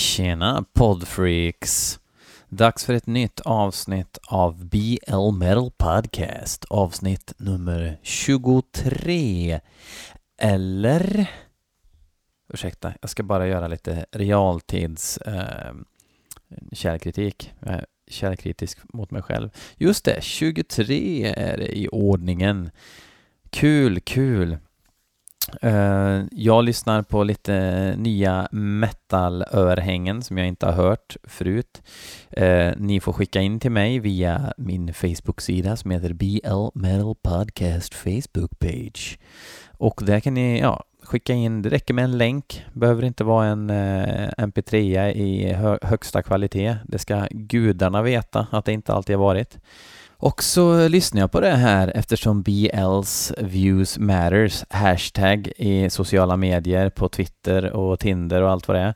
Tjena poddfreaks! Dags för ett nytt avsnitt av BL Metal Podcast. Avsnitt nummer 23. Eller? Ursäkta, jag ska bara göra lite realtids eh, källkritik. Jag eh, är källkritisk mot mig själv. Just det, 23 är det i ordningen. Kul, kul. Eh, jag lyssnar på lite nya metal-örhängen som jag inte har hört förut. Eh, ni får skicka in till mig via min Facebook-sida som heter BL Metal Podcast Facebook Page. Och där kan ni ja, skicka in, det räcker med en länk, behöver inte vara en eh, mp3 i högsta kvalitet. Det ska gudarna veta att det inte alltid har varit. Och så lyssnar jag på det här eftersom BLs views matters, hashtag i sociala medier, på Twitter och Tinder och allt vad det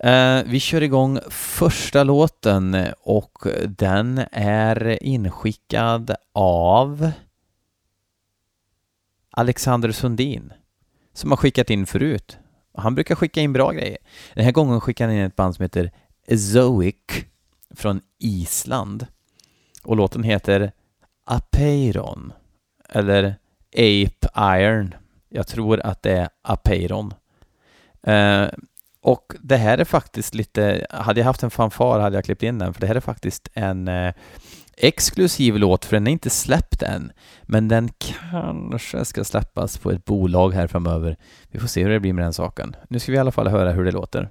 är. Eh, vi kör igång första låten och den är inskickad av Alexander Sundin som har skickat in förut. Han brukar skicka in bra grejer. Den här gången skickar han in ett band som heter Zoic från Island. Och låten heter Apeiron. Eller Ape Iron. Jag tror att det är Apeiron. Eh, och det här är faktiskt lite, hade jag haft en fanfar hade jag klippt in den, för det här är faktiskt en eh, exklusiv låt, för den är inte släppt än. Men den kanske ska släppas på ett bolag här framöver. Vi får se hur det blir med den saken. Nu ska vi i alla fall höra hur det låter.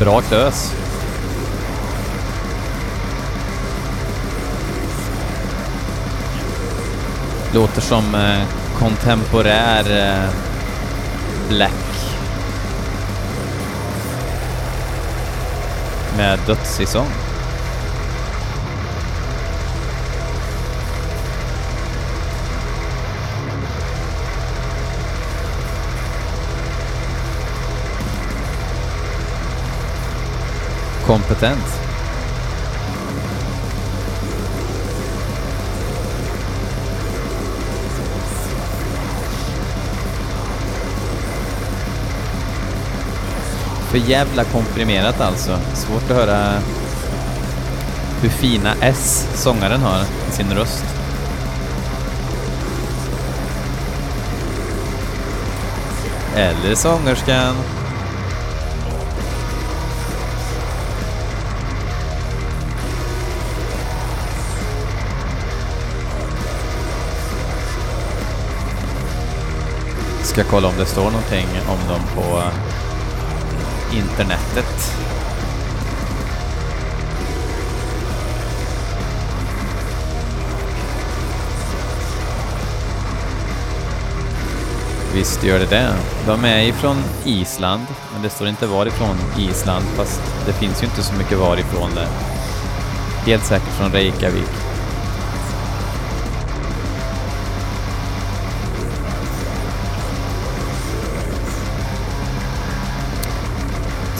Bra klös. Låter som eh, kontemporär eh, black. Med dödssäsong. Kompetent. För jävla komprimerat alltså. Svårt att höra hur fina S sångaren har i sin röst. Eller sångerskan. Ska kolla om det står någonting om dem på eh, internetet. Visst gör det det. De är ifrån Island, men det står inte varifrån Island, fast det finns ju inte så mycket varifrån det. Helt säkert från Reykjavik.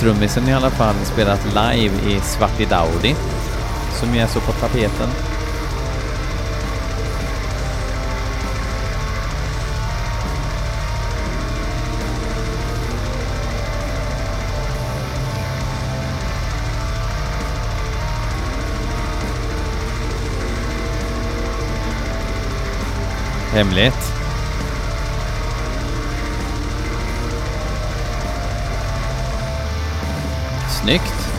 Trummisen i alla fall spelat live i Svartidaudi, som ju är så på tapeten. Hemligt. Snyggt.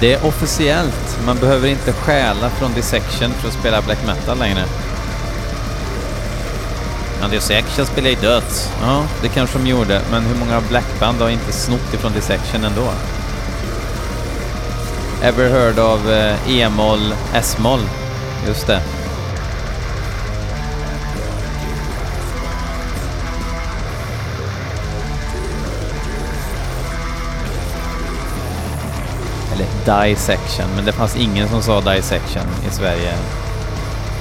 Det är officiellt. Man behöver inte stjäla från Dissection för att spela black metal längre. Men Dissection spelar ju döds. Ja, det kanske de gjorde, men hur många blackband har inte snott ifrån Dissection ändå? Ever heard of eh, E-moll, S-moll? Just det. Dissection, men det fanns ingen som sa dissection i Sverige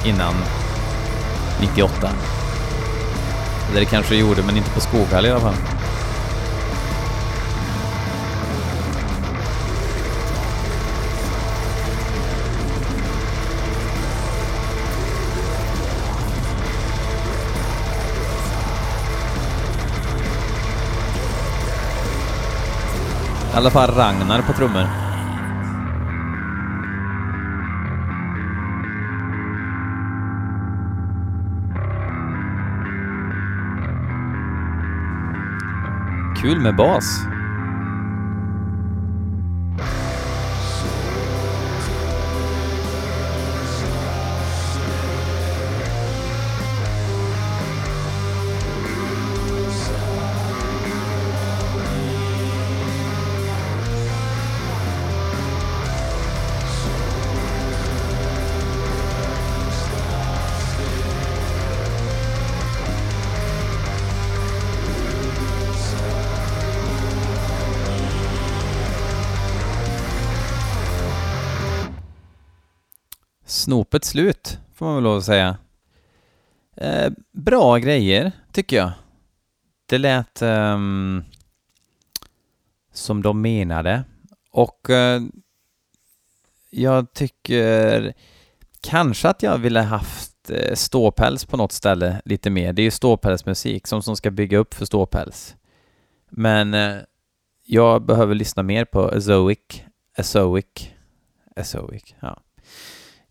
innan 98. Eller det kanske det gjorde, men inte på Skoghall i alla fall. I alla fall Ragnar på trummor. Kul med bas. Snopet slut, får man väl lov att säga. Eh, bra grejer, tycker jag. Det lät eh, som de menade. Och eh, jag tycker kanske att jag ville haft eh, ståpäls på något ställe lite mer. Det är ju ståpälsmusik som, som ska bygga upp för ståpäls. Men eh, jag behöver lyssna mer på Azoic, Azoic, Azoic, ja.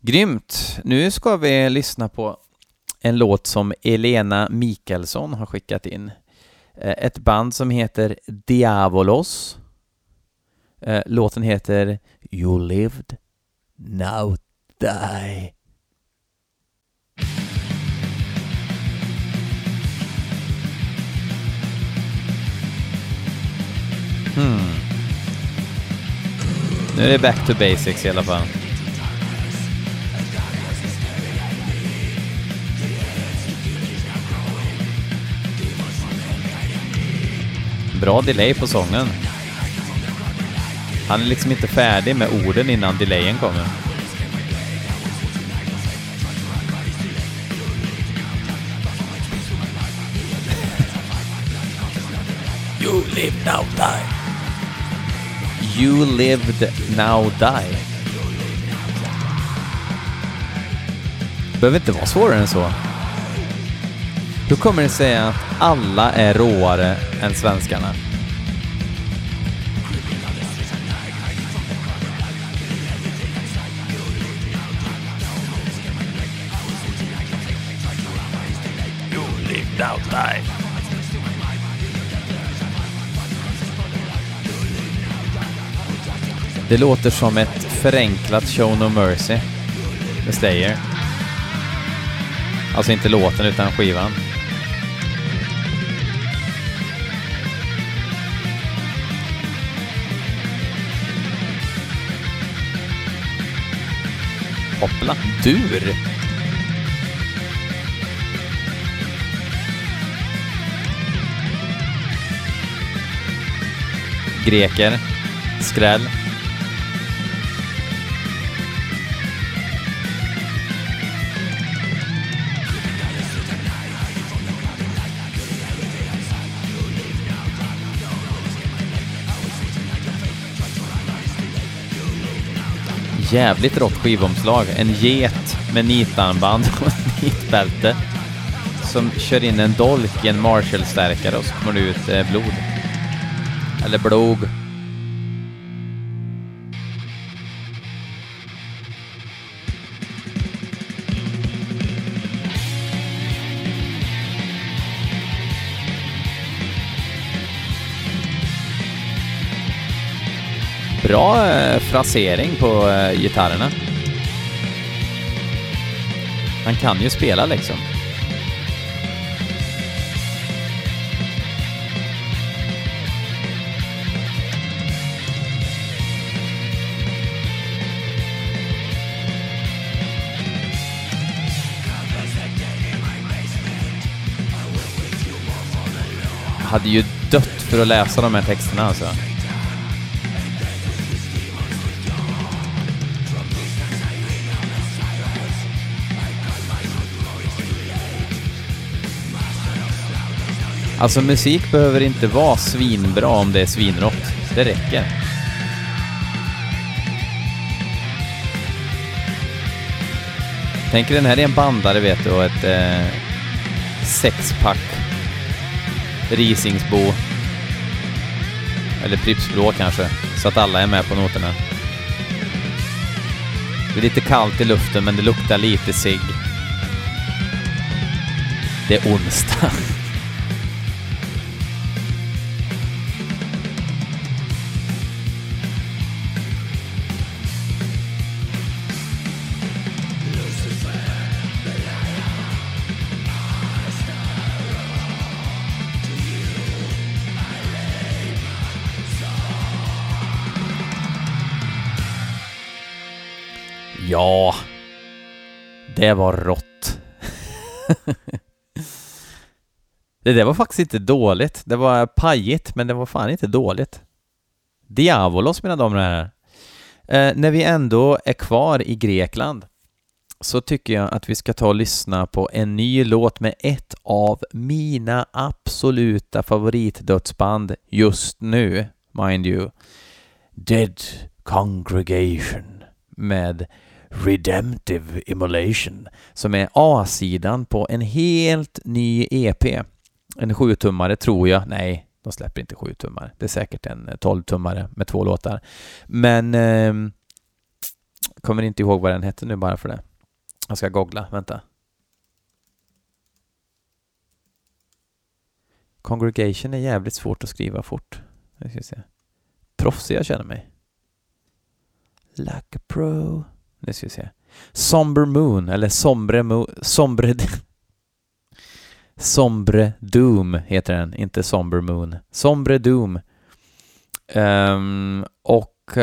Grymt! Nu ska vi lyssna på en låt som Elena Mikaelsson har skickat in. Eh, ett band som heter Diavolos. Eh, låten heter You lived, now die. Hmm. Nu är det back to basics i alla fall. Bra delay på sången. Han är liksom inte färdig med orden innan delayen kommer. You live now die. You lived now die. Behöver inte vara svårare än så. Hur kommer det sig att alla är råare än svenskarna? Det låter som ett förenklat Show No Mercy med Slayer. Alltså inte låten utan skivan. Hoppla, dur! Greker. Skräll. Jävligt rått skivomslag. En get med nitarmband och nitbälte som kör in en dolk i en Marshall-stärkare och så kommer det ut eh, blod. Eller blod. Bra eh, frasering på eh, gitarrerna. Han kan ju spela liksom. Jag hade ju dött för att läsa de här texterna alltså. Alltså musik behöver inte vara svinbra om det är svinrått. Det räcker. Tänk dig den här är en bandare vet du och ett eh, sexpack Risingsbo. Eller Pripps Blå kanske, så att alla är med på noterna. Det är lite kallt i luften men det luktar lite sig. Det är onsdag. Ja, det var rått. det där var faktiskt inte dåligt. Det var pajigt, men det var fan inte dåligt. Diavolos, mina damer och herrar. Eh, när vi ändå är kvar i Grekland så tycker jag att vi ska ta och lyssna på en ny låt med ett av mina absoluta favoritdödsband just nu, mind you. Dead Congregation med Redemptive Immolation som är A-sidan på en helt ny EP. En 7-tummare tror jag. Nej, de släpper inte 7-tummare. Det är säkert en eh, 12-tummare med två låtar. Men eh, kommer inte ihåg vad den hette nu bara för det. Jag ska googla, vänta. Congregation är jävligt svårt att skriva fort. Jag ska se. Proffsig jag känner mig. Like a pro. Nu ska vi se. Somber Moon, eller Sombre Moon, Sombre... Sombre Doom heter den, inte Somber Moon. Sombre Doom. Um, och uh,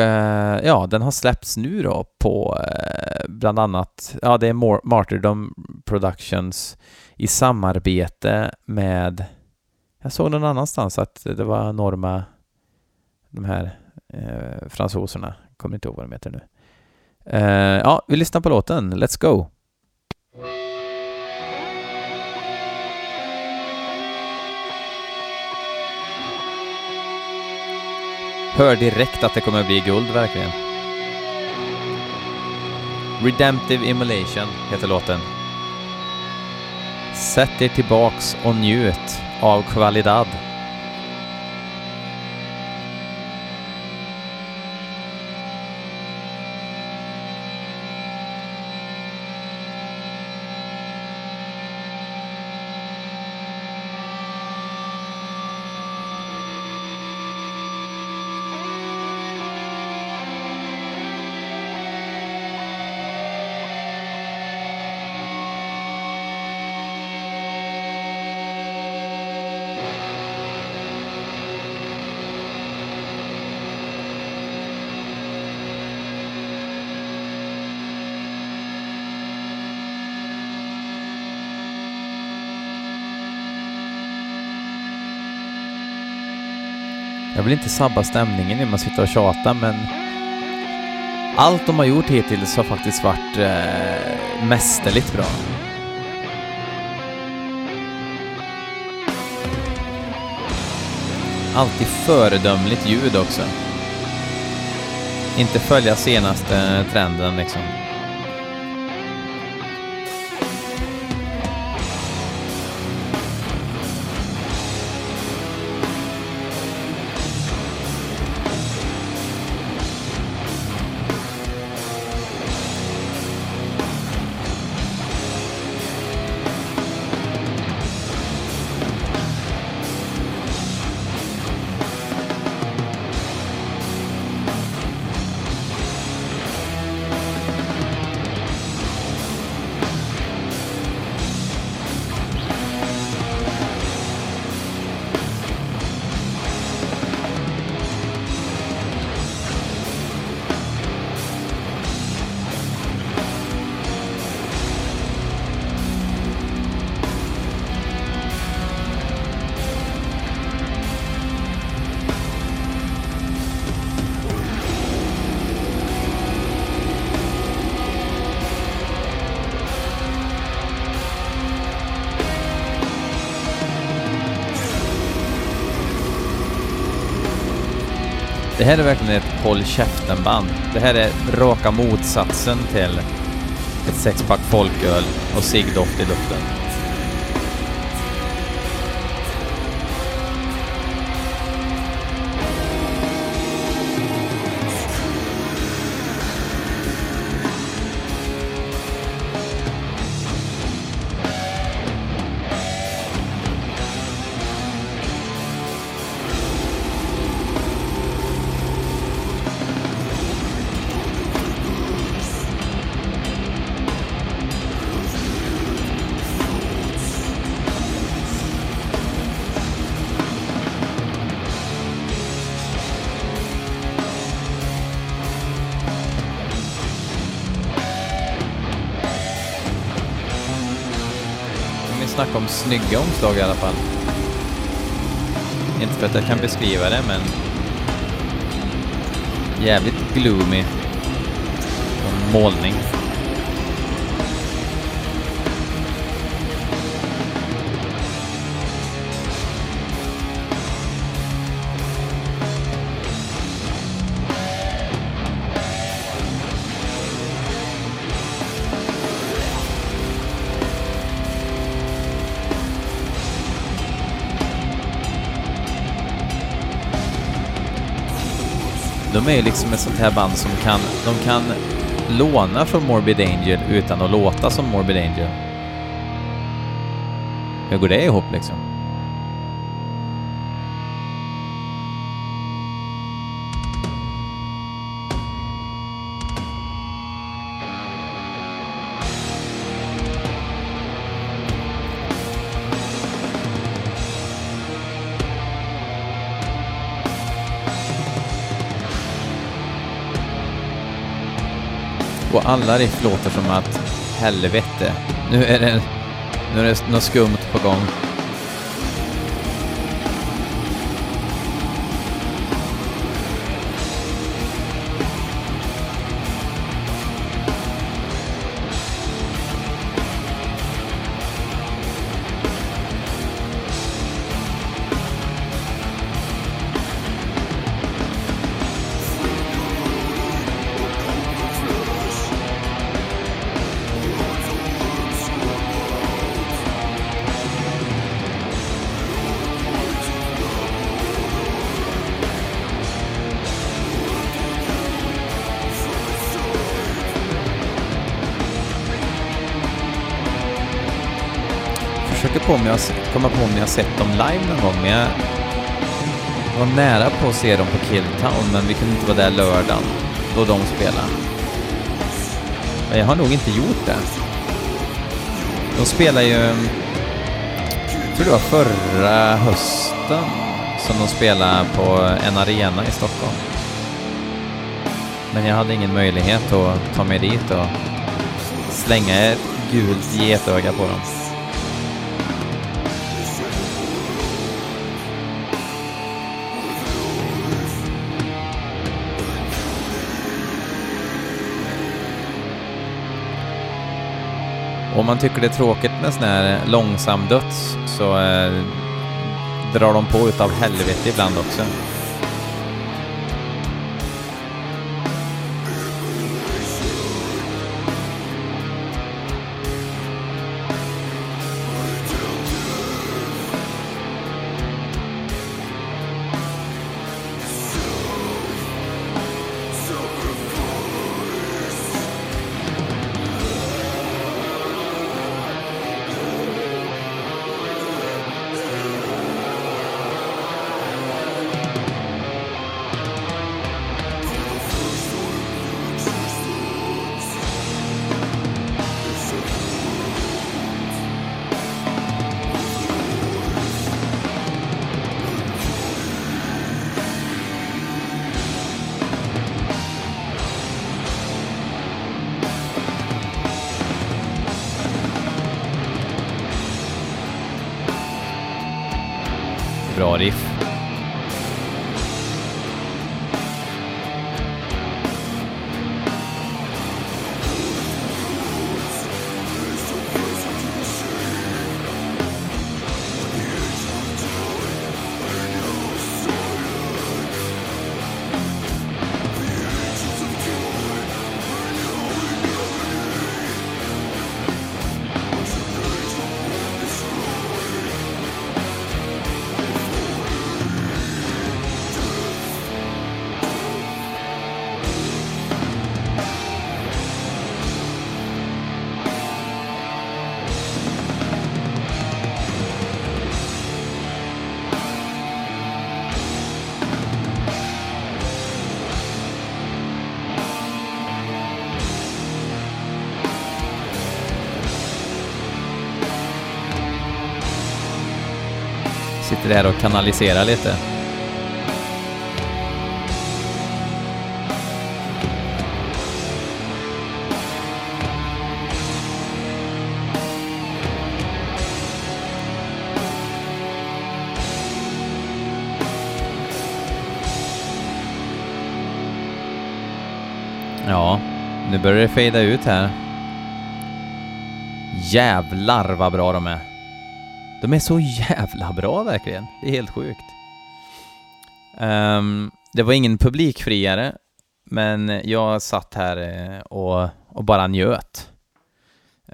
ja, den har släppts nu då på uh, bland annat, ja det är Martyrdom Productions i samarbete med, jag såg någon annanstans att det var Norma, de här uh, fransoserna, kommer inte ihåg vad de heter nu. Uh, ja, vi lyssnar på låten. Let's go! Hör direkt att det kommer bli guld, verkligen. Redemptive Immolation heter låten. Sätt er tillbaks och njut av Qualidad. Jag vill inte sabba stämningen genom att sitta och tjata, men allt de har gjort hittills har faktiskt varit eh, mästerligt bra. Alltid föredömligt ljud också. Inte följa senaste trenden liksom. Det här är verkligen ett håll käften-band. Det här är raka motsatsen till ett sexpack folköl och ciggdoft i luften. Om snygga omslag i alla fall. Inte för att jag kan beskriva det, men jävligt gloomy. Och målning. De är ju liksom ett sånt här band som kan, de kan låna från Morbid Angel utan att låta som Morbid Angel. Hur går det ihop liksom? Och alla riff låter som att helvete, nu är det, nu är det något skumt på gång. På om jag, komma på om jag sett dem live någon gång, men jag var nära på att se dem på Killtown, men vi kunde inte vara där lördagen då de spelade. Men jag har nog inte gjort det. De spelar ju, jag tror det var förra hösten som de spelade på en arena i Stockholm. Men jag hade ingen möjlighet att ta mig dit och slänga ett gult getöga på dem. Om man tycker det är tråkigt med sån här eh, långsam döds så eh, drar de på utav helvete ibland också. Sitter här och kanaliserar lite. Ja, nu börjar det fejda ut här. Jävlar vad bra de är. De är så jävla bra verkligen. Det är helt sjukt. Um, det var ingen publikfriare, men jag satt här eh, och, och bara njöt.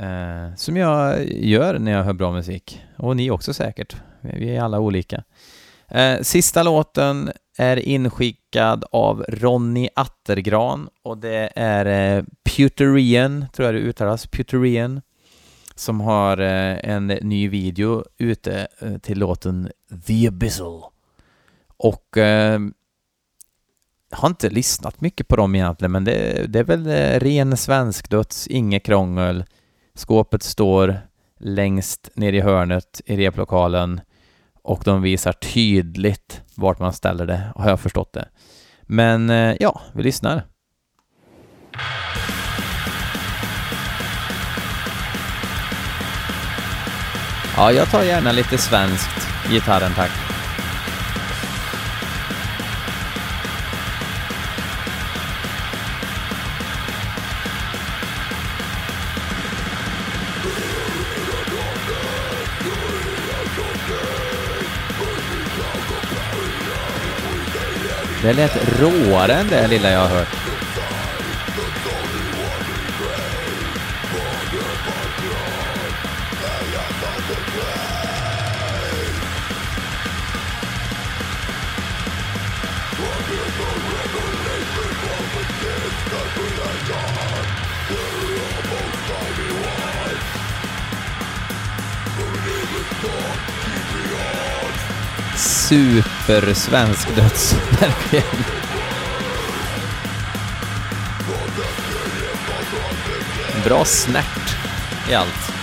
Uh, som jag gör när jag hör bra musik. Och ni också säkert. Vi är alla olika. Uh, sista låten är inskickad av Ronny Attergran och det är uh, Puterian, tror jag det uttalas, Puterian, som har eh, en ny video ute eh, till låten The Abyssal. Och eh, har inte lyssnat mycket på dem egentligen, men det, det är väl eh, ren svensk döds, inget krångel. Skåpet står längst ner i hörnet i replokalen och de visar tydligt vart man ställer det, har jag förstått det. Men ja, vi lyssnar. Ja, jag tar gärna lite svenskt gitarren tack. Det lät råare än det lilla jag har hört. Supersvensk döds, verkligen. Bra snärt i allt.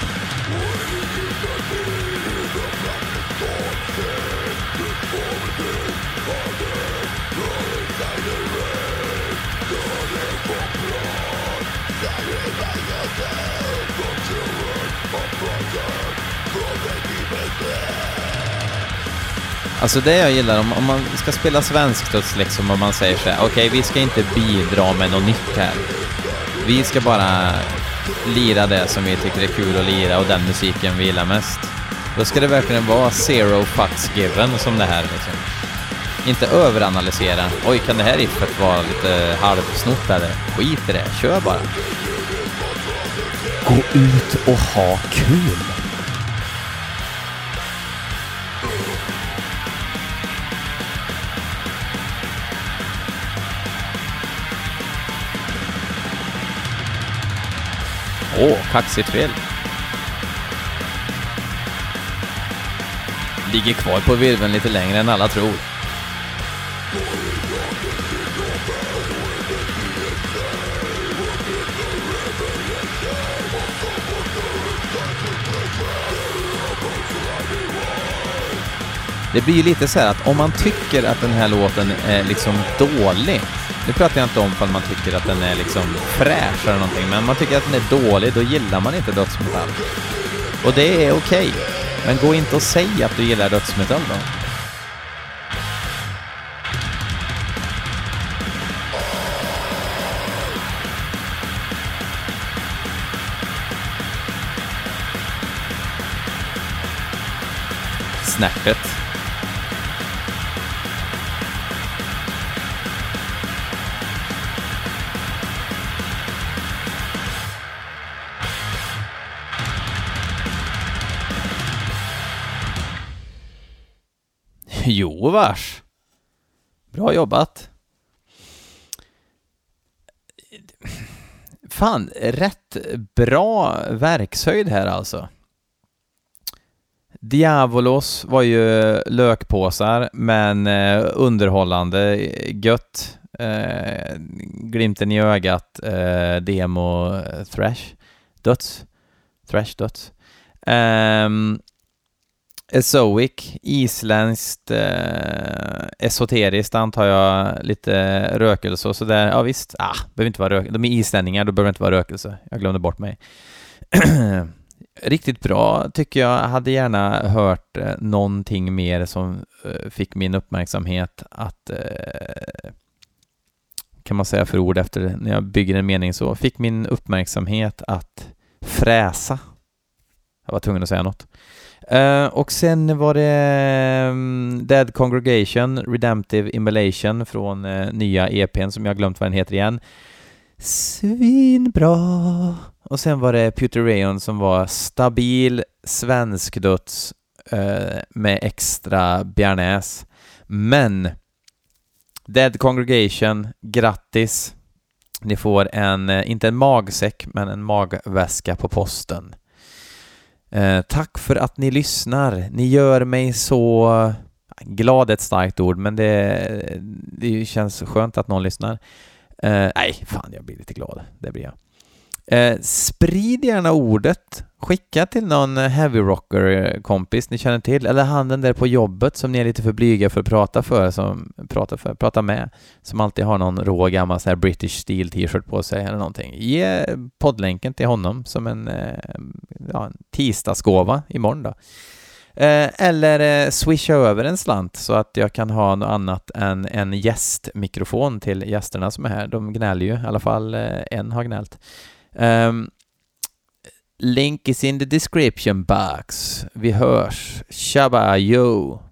Alltså det jag gillar, om, om man ska spela svenskt och liksom, om man säger så här, okej okay, vi ska inte bidra med något nytt här. Vi ska bara lira det som vi tycker är kul att lira och den musiken vi gillar mest. Då ska det verkligen vara zero fucks given som det här liksom. Inte överanalysera. Oj, kan det här riffet vara lite halvsnott eller? Skit i det, kör bara. Gå ut och ha kul. Åh, oh, kaxigt fel. Ligger kvar på virveln lite längre än alla tror. Det blir ju lite så här att om man tycker att den här låten är liksom dålig nu pratar jag inte om ifall man tycker att den är liksom fräsch eller någonting, men om man tycker att den är dålig, då gillar man inte dödsmetall. Och det är okej. Okay. Men gå inte och säg att du gillar dödsmetall då. Snärtet. Ovars. Bra jobbat. Fan, rätt bra verkshöjd här alltså. Diavolos var ju lökpåsar, men eh, underhållande, gött. Eh, glimten i ögat, eh, demo, eh, thrash, döds. Thrash, döds. Um, Esoic, isländskt, eh, esoteriskt antar jag, lite rökelse och sådär. Ja visst, ah, behöver inte vara rök de är islänningar, då behöver det inte vara rökelse. Jag glömde bort mig. Riktigt bra tycker jag. jag. hade gärna hört eh, någonting mer som eh, fick min uppmärksamhet att eh, kan man säga för ord efter när jag bygger en mening så, fick min uppmärksamhet att fräsa. Jag var tvungen att säga något. Uh, och sen var det um, Dead Congregation, Redemptive Immolation från uh, nya EPn som jag glömt vad den heter igen. Svinbra! Och sen var det Peter Rayon som var stabil svensk döds uh, med extra bearnaise. Men Dead Congregation, grattis! Ni får en, inte en magsäck, men en magväska på posten. Eh, tack för att ni lyssnar. Ni gör mig så glad ett starkt ord, men det, det känns skönt att någon lyssnar. Eh, nej, fan, jag blir lite glad. Det blir jag. Eh, sprid gärna ordet. Skicka till någon eh, heavy rocker-kompis eh, ni känner till, eller han den där på jobbet som ni är lite för blyga för att prata för, som prata för, prata med, som alltid har någon rå gammal så här British Steel t-shirt på sig eller någonting. Ge poddlänken till honom som en, eh, ja, en tisdagsgåva imorgon då. Eh, eller eh, swisha över en slant så att jag kan ha något annat än en gästmikrofon till gästerna som är här. De gnäller ju, i alla fall eh, en har gnällt. Ehm, um, link is in the description box. Vi hörs. Shabba yo!